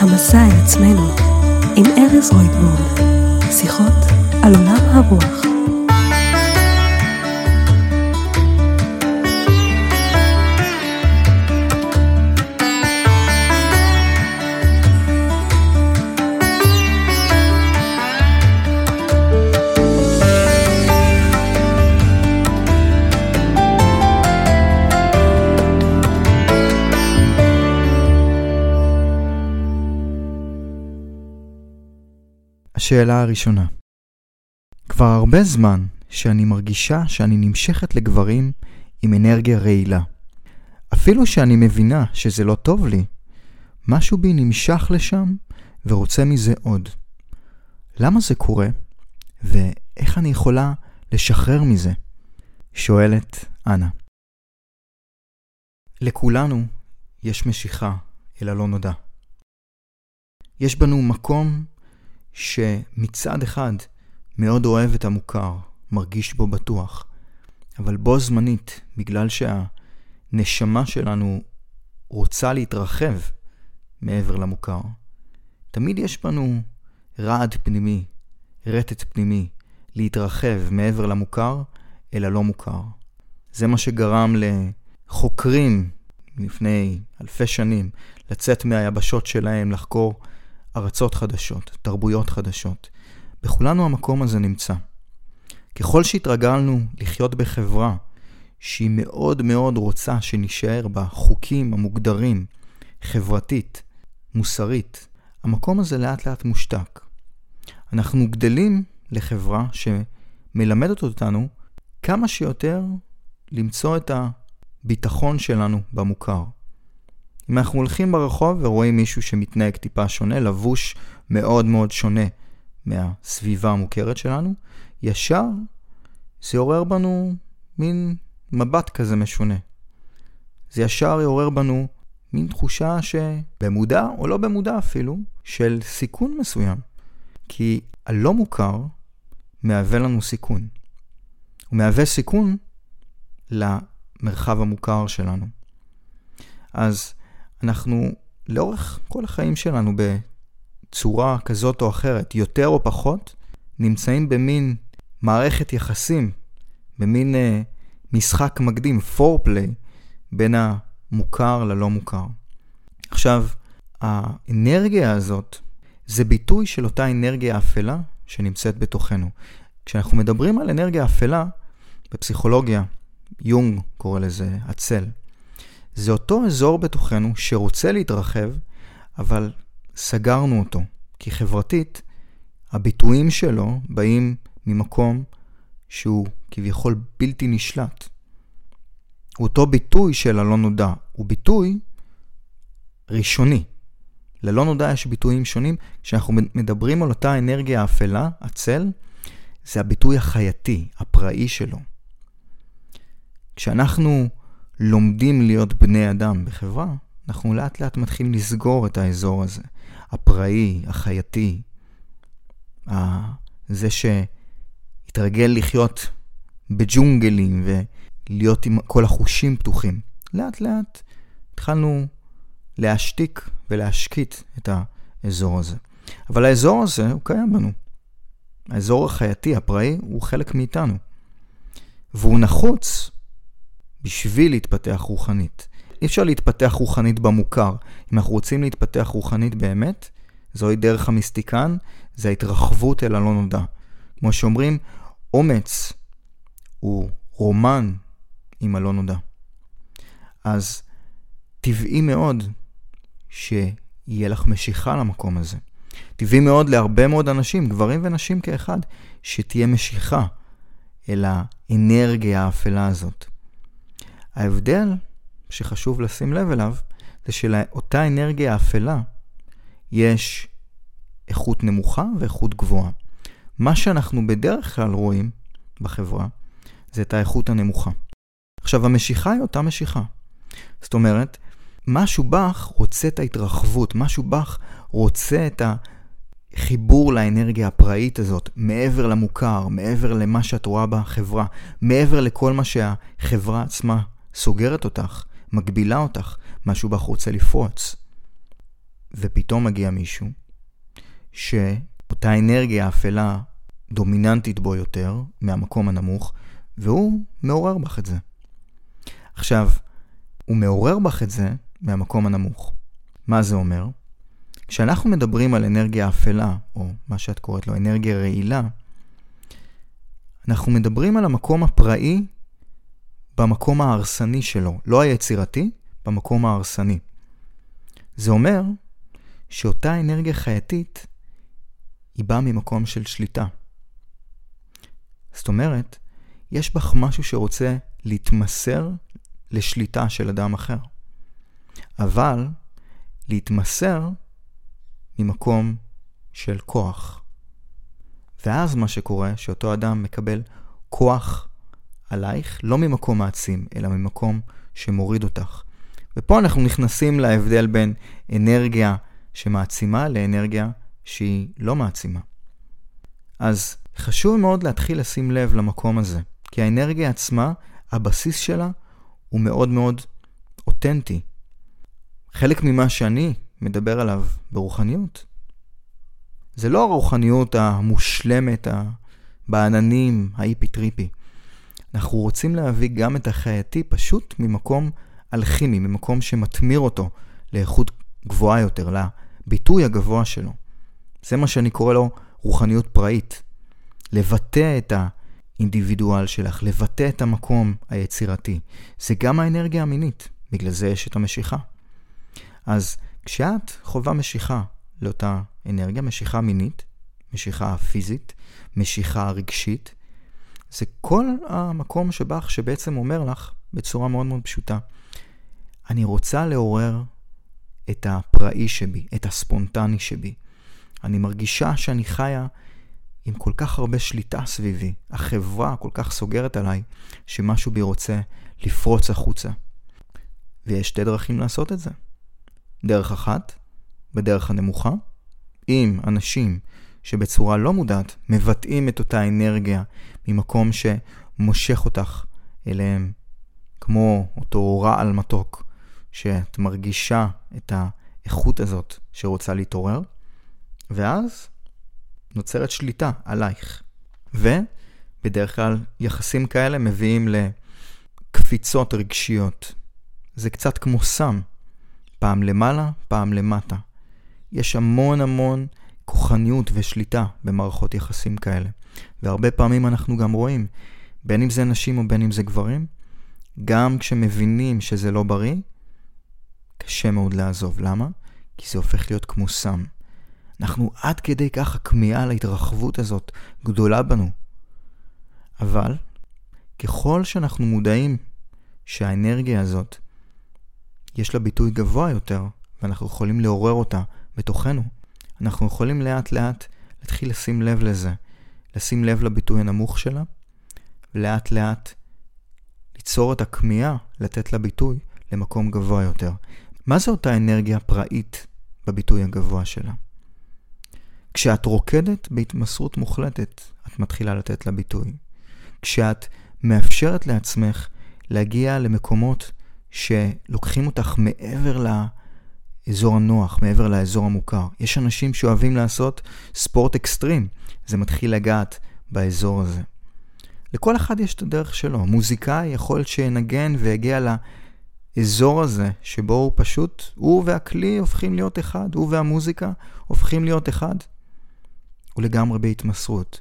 המסע אל עצמנו עם ארז רויטבורן. שיחות על עולם הרוח. השאלה הראשונה כבר הרבה זמן שאני מרגישה שאני נמשכת לגברים עם אנרגיה רעילה. אפילו שאני מבינה שזה לא טוב לי, משהו בי נמשך לשם ורוצה מזה עוד. למה זה קורה? ואיך אני יכולה לשחרר מזה? שואלת אנה. לכולנו יש משיכה אל הלא נודע. יש בנו מקום שמצד אחד מאוד אוהב את המוכר, מרגיש בו בטוח, אבל בו זמנית, בגלל שהנשמה שלנו רוצה להתרחב מעבר למוכר, תמיד יש בנו רעד פנימי, רטט פנימי, להתרחב מעבר למוכר אל הלא מוכר. זה מה שגרם לחוקרים לפני אלפי שנים לצאת מהיבשות שלהם, לחקור ארצות חדשות, תרבויות חדשות. בכולנו המקום הזה נמצא. ככל שהתרגלנו לחיות בחברה שהיא מאוד מאוד רוצה שנישאר בה חוקים המוגדרים, חברתית, מוסרית, המקום הזה לאט לאט מושתק. אנחנו גדלים לחברה שמלמדת אותנו כמה שיותר למצוא את הביטחון שלנו במוכר. אם אנחנו הולכים ברחוב ורואים מישהו שמתנהג טיפה שונה, לבוש מאוד מאוד שונה מהסביבה המוכרת שלנו, ישר זה יעורר בנו מין מבט כזה משונה. זה ישר יעורר בנו מין תחושה שבמודע או לא במודע אפילו, של סיכון מסוים. כי הלא מוכר מהווה לנו סיכון. הוא מהווה סיכון למרחב המוכר שלנו. אז אנחנו לאורך כל החיים שלנו בצורה כזאת או אחרת, יותר או פחות, נמצאים במין מערכת יחסים, במין uh, משחק מקדים, פורפליי, בין המוכר ללא מוכר. עכשיו, האנרגיה הזאת זה ביטוי של אותה אנרגיה אפלה שנמצאת בתוכנו. כשאנחנו מדברים על אנרגיה אפלה, בפסיכולוגיה, יונג קורא לזה הצל. זה אותו אזור בתוכנו שרוצה להתרחב, אבל סגרנו אותו, כי חברתית הביטויים שלו באים ממקום שהוא כביכול בלתי נשלט. אותו ביטוי של הלא נודע, הוא ביטוי ראשוני. ללא נודע יש ביטויים שונים. כשאנחנו מדברים על אותה אנרגיה אפלה, הצל, זה הביטוי החייתי, הפראי שלו. כשאנחנו לומדים להיות בני אדם בחברה, אנחנו לאט לאט מתחילים לסגור את האזור הזה, הפראי, החייתי, זה שהתרגל לחיות בג'ונגלים ולהיות עם כל החושים פתוחים. לאט לאט התחלנו להשתיק ולהשקיט את האזור הזה. אבל האזור הזה הוא קיים בנו. האזור החייתי, הפראי, הוא חלק מאיתנו. והוא נחוץ בשביל להתפתח רוחנית. אי אפשר להתפתח רוחנית במוכר. אם אנחנו רוצים להתפתח רוחנית באמת, זוהי דרך המיסטיקן, זה ההתרחבות אל הלא נודע. כמו שאומרים, אומץ הוא רומן עם הלא נודע. אז טבעי מאוד שיהיה לך משיכה למקום הזה. טבעי מאוד להרבה מאוד אנשים, גברים ונשים כאחד, שתהיה משיכה אל האנרגיה האפלה הזאת. ההבדל שחשוב לשים לב אליו, זה שלאותה אנרגיה אפלה יש איכות נמוכה ואיכות גבוהה. מה שאנחנו בדרך כלל רואים בחברה, זה את האיכות הנמוכה. עכשיו, המשיכה היא אותה משיכה. זאת אומרת, משהו בך רוצה את ההתרחבות, משהו בך רוצה את החיבור לאנרגיה הפראית הזאת, מעבר למוכר, מעבר למה שאת רואה בחברה, מעבר לכל מה שהחברה עצמה סוגרת אותך, מגבילה אותך, משהו בך רוצה לפרוץ. ופתאום מגיע מישהו שאותה אנרגיה אפלה דומיננטית בו יותר מהמקום הנמוך, והוא מעורר בך את זה. עכשיו, הוא מעורר בך את זה מהמקום הנמוך. מה זה אומר? כשאנחנו מדברים על אנרגיה אפלה, או מה שאת קוראת לו אנרגיה רעילה, אנחנו מדברים על המקום הפראי במקום ההרסני שלו, לא היצירתי, במקום ההרסני. זה אומר שאותה אנרגיה חייתית היא באה ממקום של שליטה. זאת אומרת, יש בך משהו שרוצה להתמסר לשליטה של אדם אחר. אבל להתמסר ממקום של כוח. ואז מה שקורה, שאותו אדם מקבל כוח עלייך, לא ממקום מעצים, אלא ממקום שמוריד אותך. ופה אנחנו נכנסים להבדל בין אנרגיה שמעצימה לאנרגיה שהיא לא מעצימה. אז חשוב מאוד להתחיל לשים לב למקום הזה, כי האנרגיה עצמה, הבסיס שלה הוא מאוד מאוד אותנטי. חלק ממה שאני מדבר עליו ברוחניות, זה לא הרוחניות המושלמת, בעננים, ה-hippie-trippy. אנחנו רוצים להביא גם את החייתי פשוט ממקום אלכימי, ממקום שמתמיר אותו לאיכות גבוהה יותר, לביטוי הגבוה שלו. זה מה שאני קורא לו רוחניות פראית. לבטא את האינדיבידואל שלך, לבטא את המקום היצירתי. זה גם האנרגיה המינית, בגלל זה יש את המשיכה. אז כשאת חווה משיכה לאותה אנרגיה, משיכה מינית, משיכה פיזית, משיכה רגשית, זה כל המקום שבך שבעצם אומר לך בצורה מאוד מאוד פשוטה, אני רוצה לעורר את הפראי שבי, את הספונטני שבי. אני מרגישה שאני חיה עם כל כך הרבה שליטה סביבי. החברה כל כך סוגרת עליי, שמשהו בי רוצה לפרוץ החוצה. ויש שתי דרכים לעשות את זה. דרך אחת, בדרך הנמוכה, אם אנשים שבצורה לא מודעת מבטאים את אותה אנרגיה ממקום שמושך אותך אליהם, כמו אותו רעל מתוק, שאת מרגישה את האיכות הזאת שרוצה להתעורר, ואז נוצרת שליטה עלייך. ובדרך כלל יחסים כאלה מביאים לקפיצות רגשיות. זה קצת כמו סם, פעם למעלה, פעם למטה. יש המון המון כוחניות ושליטה במערכות יחסים כאלה. והרבה פעמים אנחנו גם רואים, בין אם זה נשים או בין אם זה גברים, גם כשמבינים שזה לא בריא, קשה מאוד לעזוב. למה? כי זה הופך להיות כמו סם. אנחנו עד כדי כך הכמיהה להתרחבות הזאת גדולה בנו. אבל ככל שאנחנו מודעים שהאנרגיה הזאת יש לה ביטוי גבוה יותר, ואנחנו יכולים לעורר אותה בתוכנו, אנחנו יכולים לאט לאט להתחיל לשים לב לזה, לשים לב לביטוי הנמוך שלה, ולאט לאט ליצור את הכמיהה לתת לה ביטוי למקום גבוה יותר. מה זה אותה אנרגיה פראית בביטוי הגבוה שלה? כשאת רוקדת בהתמסרות מוחלטת, את מתחילה לתת לה ביטוי. כשאת מאפשרת לעצמך להגיע למקומות שלוקחים אותך מעבר לאזור הנוח, מעבר לאזור המוכר. יש אנשים שאוהבים לעשות ספורט אקסטרים, זה מתחיל לגעת באזור הזה. לכל אחד יש את הדרך שלו. מוזיקאי יכול שינגן ויגיע לאזור הזה, שבו הוא פשוט, הוא והכלי הופכים להיות אחד, הוא והמוזיקה הופכים להיות אחד. הוא לגמרי בהתמסרות.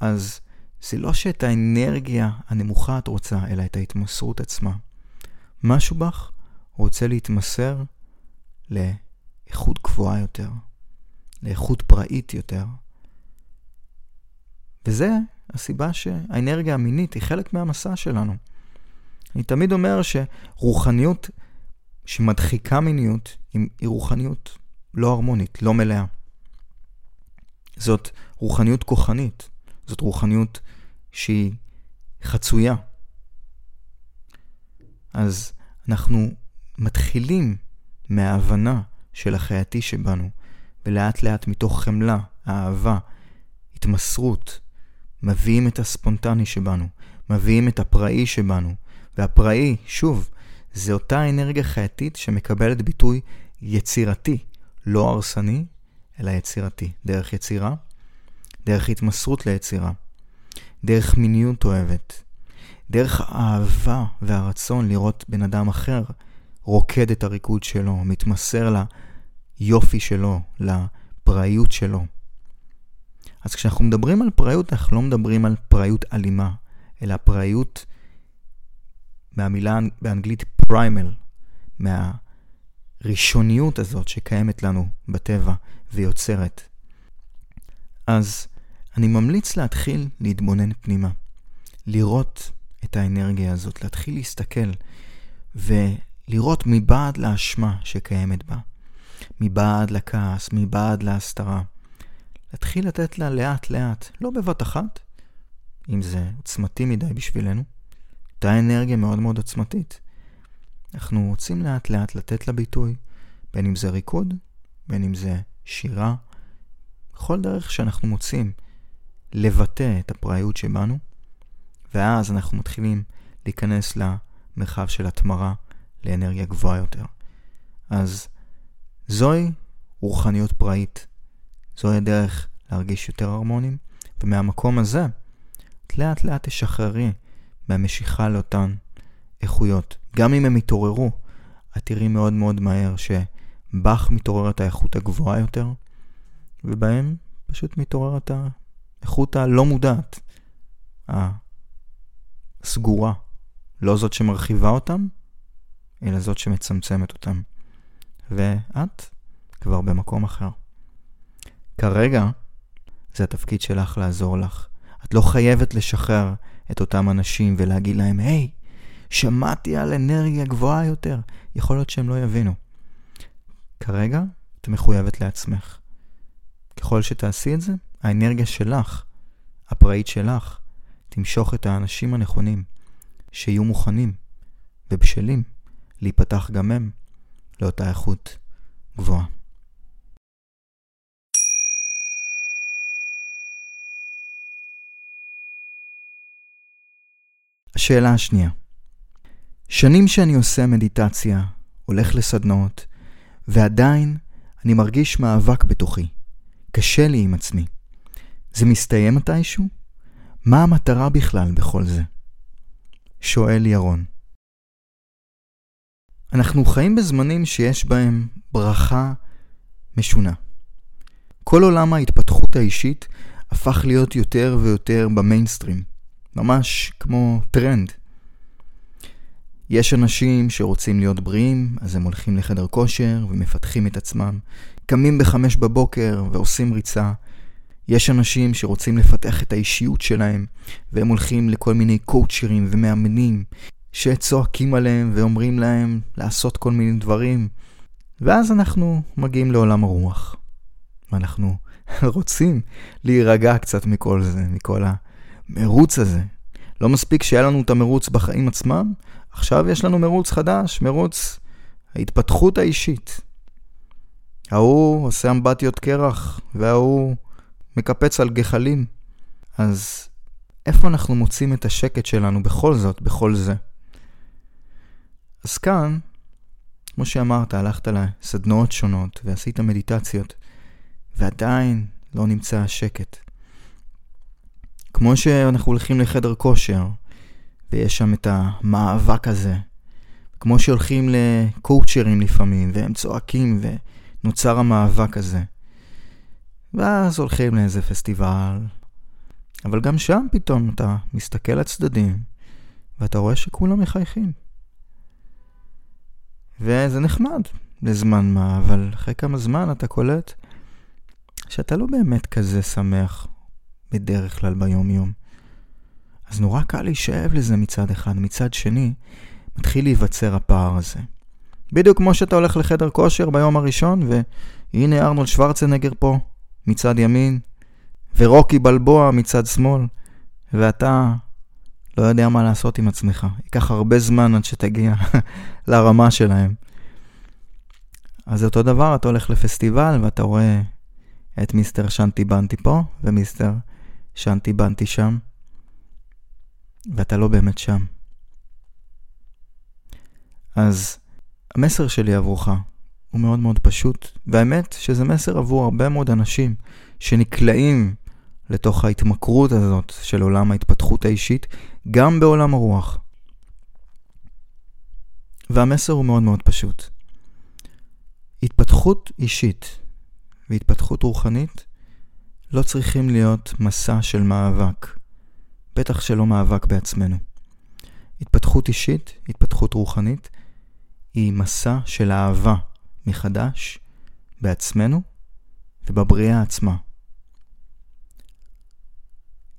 אז זה לא שאת האנרגיה הנמוכה את רוצה, אלא את ההתמסרות עצמה. משהו בך רוצה להתמסר לאיכות גבוהה יותר, לאיכות פראית יותר. וזה הסיבה שהאנרגיה המינית היא חלק מהמסע שלנו. אני תמיד אומר שרוחניות שמדחיקה מיניות היא רוחניות לא הרמונית, לא מלאה. זאת רוחניות כוחנית, זאת רוחניות שהיא חצויה. אז אנחנו מתחילים מההבנה של החייתי שבנו, ולאט לאט מתוך חמלה, אהבה, התמסרות, מביאים את הספונטני שבנו, מביאים את הפראי שבנו, והפראי, שוב, זה אותה אנרגיה חייתית שמקבלת ביטוי יצירתי, לא הרסני, אלא יצירתי. דרך יצירה, דרך התמסרות ליצירה, דרך מיניות אוהבת, דרך האהבה והרצון לראות בן אדם אחר רוקד את הריקוד שלו, מתמסר ליופי שלו, לפראיות שלו. אז כשאנחנו מדברים על פראיות, אנחנו לא מדברים על פראיות אלימה, אלא פראיות מהמילה באנגלית פריימל, מהראשוניות הזאת שקיימת לנו בטבע ויוצרת. אז אני ממליץ להתחיל להתבונן פנימה, לראות את האנרגיה הזאת, להתחיל להסתכל ולראות מבעד לאשמה שקיימת בה, מבעד לכעס, מבעד להסתרה. להתחיל לתת לה לאט לאט, לא בבת אחת, אם זה עוצמתי מדי בשבילנו, אותה אנרגיה מאוד מאוד עוצמתית. אנחנו רוצים לאט לאט לתת לה ביטוי, בין אם זה ריקוד, בין אם זה שירה, בכל דרך שאנחנו מוצאים לבטא את הפראיות שבנו, ואז אנחנו מתחילים להיכנס למרחב של התמרה לאנרגיה גבוהה יותר. אז זוהי רוחניות פראית. זוהי הדרך להרגיש יותר הרמונים, ומהמקום הזה, את לאט לאט תשחררי מהמשיכה לאותן איכויות. גם אם הם יתעוררו, את תראי מאוד מאוד מהר שבך מתעוררת האיכות הגבוהה יותר, ובהם פשוט מתעוררת האיכות הלא מודעת, הסגורה. לא זאת שמרחיבה אותם, אלא זאת שמצמצמת אותם. ואת כבר במקום אחר. כרגע זה התפקיד שלך לעזור לך. את לא חייבת לשחרר את אותם אנשים ולהגיד להם, היי, hey, שמעתי על אנרגיה גבוהה יותר. יכול להיות שהם לא יבינו. כרגע את מחויבת לעצמך. ככל שתעשי את זה, האנרגיה שלך, הפראית שלך, תמשוך את האנשים הנכונים, שיהיו מוכנים ובשלים להיפתח גם הם לאותה איכות גבוהה. השאלה השנייה, שנים שאני עושה מדיטציה, הולך לסדנאות, ועדיין אני מרגיש מאבק בתוכי. קשה לי עם עצמי. זה מסתיים מתישהו? מה המטרה בכלל בכל זה? שואל ירון. אנחנו חיים בזמנים שיש בהם ברכה משונה. כל עולם ההתפתחות האישית הפך להיות יותר ויותר במיינסטרים, ממש כמו טרנד. יש אנשים שרוצים להיות בריאים, אז הם הולכים לחדר כושר ומפתחים את עצמם, קמים בחמש בבוקר ועושים ריצה. יש אנשים שרוצים לפתח את האישיות שלהם, והם הולכים לכל מיני קואוצ'רים ומאמנים, שצועקים עליהם ואומרים להם לעשות כל מיני דברים. ואז אנחנו מגיעים לעולם הרוח. ואנחנו רוצים להירגע קצת מכל זה, מכל המרוץ הזה. לא מספיק שהיה לנו את המרוץ בחיים עצמם, עכשיו יש לנו מרוץ חדש, מרוץ ההתפתחות האישית. ההוא עושה אמבטיות קרח, וההוא מקפץ על גחלים. אז איפה אנחנו מוצאים את השקט שלנו בכל זאת, בכל זה? אז כאן, כמו שאמרת, הלכת לסדנאות שונות ועשית מדיטציות, ועדיין לא נמצא השקט. כמו שאנחנו הולכים לחדר כושר, ויש שם את המאבק הזה. כמו שהולכים לקואוצ'רים לפעמים, והם צועקים, ונוצר המאבק הזה. ואז הולכים לאיזה פסטיבל, אבל גם שם פתאום אתה מסתכל לצדדים, ואתה רואה שכולם מחייכים. וזה נחמד לזמן מה, אבל אחרי כמה זמן אתה קולט שאתה לא באמת כזה שמח בדרך כלל ביום-יום. אז נורא קל להישאב לזה מצד אחד. מצד שני, מתחיל להיווצר הפער הזה. בדיוק כמו שאתה הולך לחדר כושר ביום הראשון, והנה ארנולד שוורצנגר פה, מצד ימין, ורוקי בלבוע מצד שמאל, ואתה לא יודע מה לעשות עם עצמך. ייקח הרבה זמן עד שתגיע לרמה שלהם. אז אותו דבר, אתה הולך לפסטיבל ואתה רואה את מיסטר שנטי בנטי פה, ומיסטר שנטי בנטי שם. ואתה לא באמת שם. אז המסר שלי עבורך הוא מאוד מאוד פשוט, והאמת שזה מסר עבור הרבה מאוד אנשים שנקלעים לתוך ההתמכרות הזאת של עולם ההתפתחות האישית, גם בעולם הרוח. והמסר הוא מאוד מאוד פשוט. התפתחות אישית והתפתחות רוחנית לא צריכים להיות מסע של מאבק, בטח שלא מאבק בעצמנו. התפתחות אישית, התפתחות רוחנית, היא מסע של אהבה מחדש בעצמנו ובבריאה עצמה.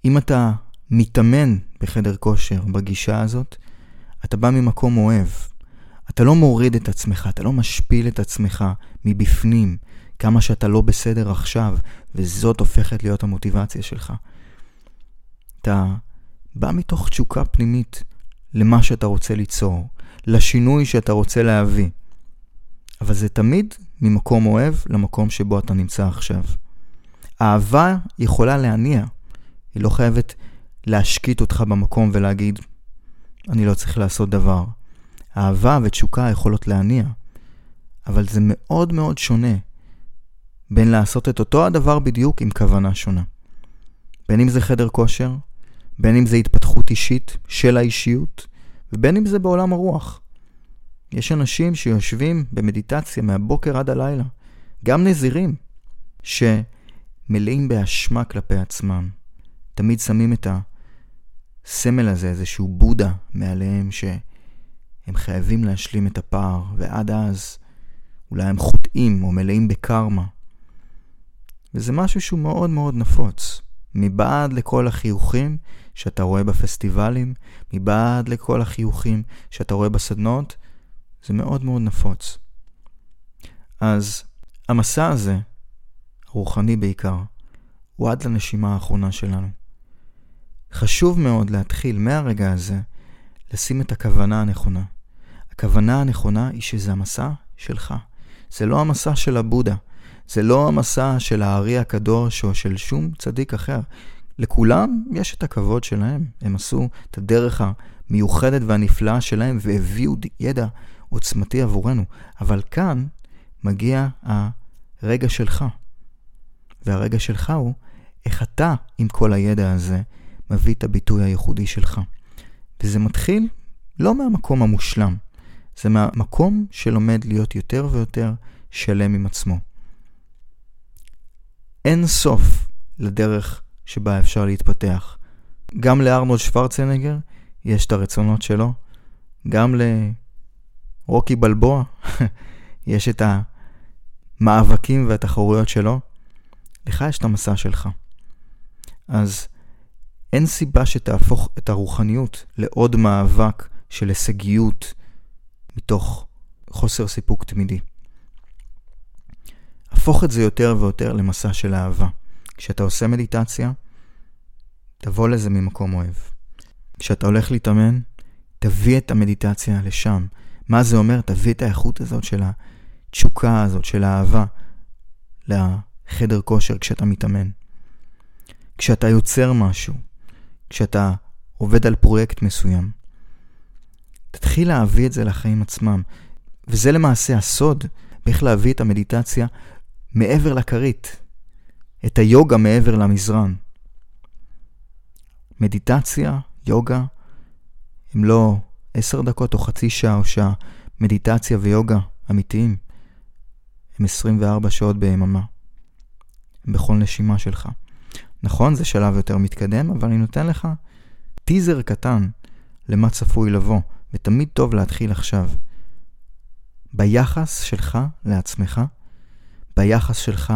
אם אתה מתאמן בחדר כושר בגישה הזאת, אתה בא ממקום אוהב. אתה לא מוריד את עצמך, אתה לא משפיל את עצמך מבפנים, כמה שאתה לא בסדר עכשיו, וזאת הופכת להיות המוטיבציה שלך. אתה בא מתוך תשוקה פנימית למה שאתה רוצה ליצור, לשינוי שאתה רוצה להביא. אבל זה תמיד ממקום אוהב למקום שבו אתה נמצא עכשיו. אהבה יכולה להניע, היא לא חייבת להשקיט אותך במקום ולהגיד, אני לא צריך לעשות דבר. אהבה ותשוקה יכולות להניע, אבל זה מאוד מאוד שונה בין לעשות את אותו הדבר בדיוק עם כוונה שונה. בין אם זה חדר כושר, בין אם זה התפתחות אישית של האישיות, ובין אם זה בעולם הרוח. יש אנשים שיושבים במדיטציה מהבוקר עד הלילה, גם נזירים, שמלאים באשמה כלפי עצמם. תמיד שמים את הסמל הזה, איזשהו בודה מעליהם, שהם חייבים להשלים את הפער, ועד אז אולי הם חוטאים או מלאים בקרמה. וזה משהו שהוא מאוד מאוד נפוץ. מבעד לכל החיוכים שאתה רואה בפסטיבלים, מבעד לכל החיוכים שאתה רואה בסדנות, זה מאוד מאוד נפוץ. אז המסע הזה, הרוחני בעיקר, הוא עד לנשימה האחרונה שלנו. חשוב מאוד להתחיל מהרגע הזה לשים את הכוונה הנכונה. הכוונה הנכונה היא שזה המסע שלך. זה לא המסע של הבודה. זה לא המסע של הארי הקדוש או של שום צדיק אחר. לכולם יש את הכבוד שלהם. הם עשו את הדרך המיוחדת והנפלאה שלהם והביאו ידע עוצמתי עבורנו. אבל כאן מגיע הרגע שלך. והרגע שלך הוא איך אתה עם כל הידע הזה מביא את הביטוי הייחודי שלך. וזה מתחיל לא מהמקום המושלם, זה מהמקום שלומד להיות יותר ויותר שלם עם עצמו. אין סוף לדרך שבה אפשר להתפתח. גם לארנולד שוורצנגר יש את הרצונות שלו, גם לרוקי בלבוע יש את המאבקים והתחרויות שלו. לך יש את המסע שלך. אז אין סיבה שתהפוך את הרוחניות לעוד מאבק של הישגיות מתוך חוסר סיפוק תמידי. הפוך את זה יותר ויותר למסע של אהבה. כשאתה עושה מדיטציה, תבוא לזה ממקום אוהב. כשאתה הולך להתאמן, תביא את המדיטציה לשם. מה זה אומר? תביא את האיכות הזאת של התשוקה הזאת, של האהבה, לחדר כושר כשאתה מתאמן. כשאתה יוצר משהו, כשאתה עובד על פרויקט מסוים, תתחיל להביא את זה לחיים עצמם. וזה למעשה הסוד באיך להביא את המדיטציה מעבר לכרית, את היוגה מעבר למזרן. מדיטציה, יוגה, הם לא עשר דקות או חצי שעה או שעה. מדיטציה ויוגה אמיתיים הם 24 שעות ביממה. בכל נשימה שלך. נכון, זה שלב יותר מתקדם, אבל אני נותן לך טיזר קטן למה צפוי לבוא, ותמיד טוב להתחיל עכשיו. ביחס שלך לעצמך, ביחס שלך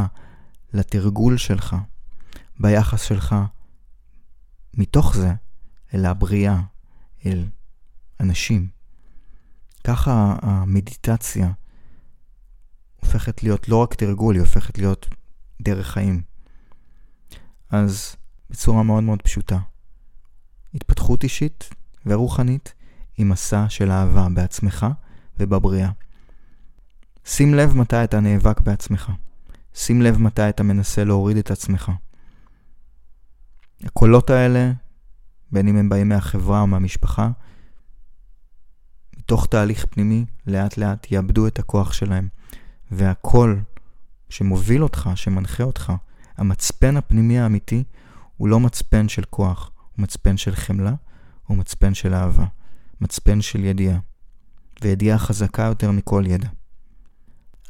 לתרגול שלך, ביחס שלך מתוך זה אל הבריאה, אל אנשים. ככה המדיטציה הופכת להיות לא רק תרגול, היא הופכת להיות דרך חיים. אז בצורה מאוד מאוד פשוטה, התפתחות אישית ורוחנית היא מסע של אהבה בעצמך ובבריאה. שים לב מתי אתה נאבק בעצמך. שים לב מתי אתה מנסה להוריד את עצמך. הקולות האלה, בין אם הם באים מהחברה או מהמשפחה, מתוך תהליך פנימי, לאט לאט יאבדו את הכוח שלהם, והקול שמוביל אותך, שמנחה אותך, המצפן הפנימי האמיתי, הוא לא מצפן של כוח, הוא מצפן של חמלה, הוא מצפן של אהבה, מצפן של ידיעה, וידיעה חזקה יותר מכל ידע.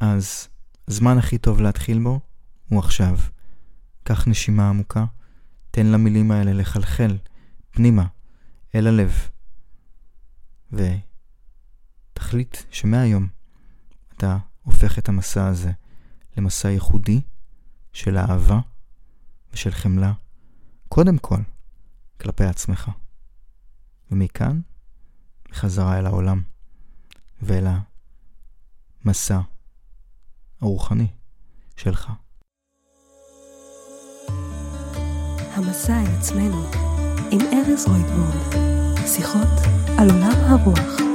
אז הזמן הכי טוב להתחיל בו הוא עכשיו. קח נשימה עמוקה, תן למילים האלה לחלחל פנימה, אל הלב, ותחליט שמהיום אתה הופך את המסע הזה למסע ייחודי של אהבה ושל חמלה, קודם כל כלפי עצמך. ומכאן, בחזרה אל העולם ואל המסע הרוחני שלך. המסע אל עצמנו עם ארז רויטבורג, שיחות על עולם הרוח.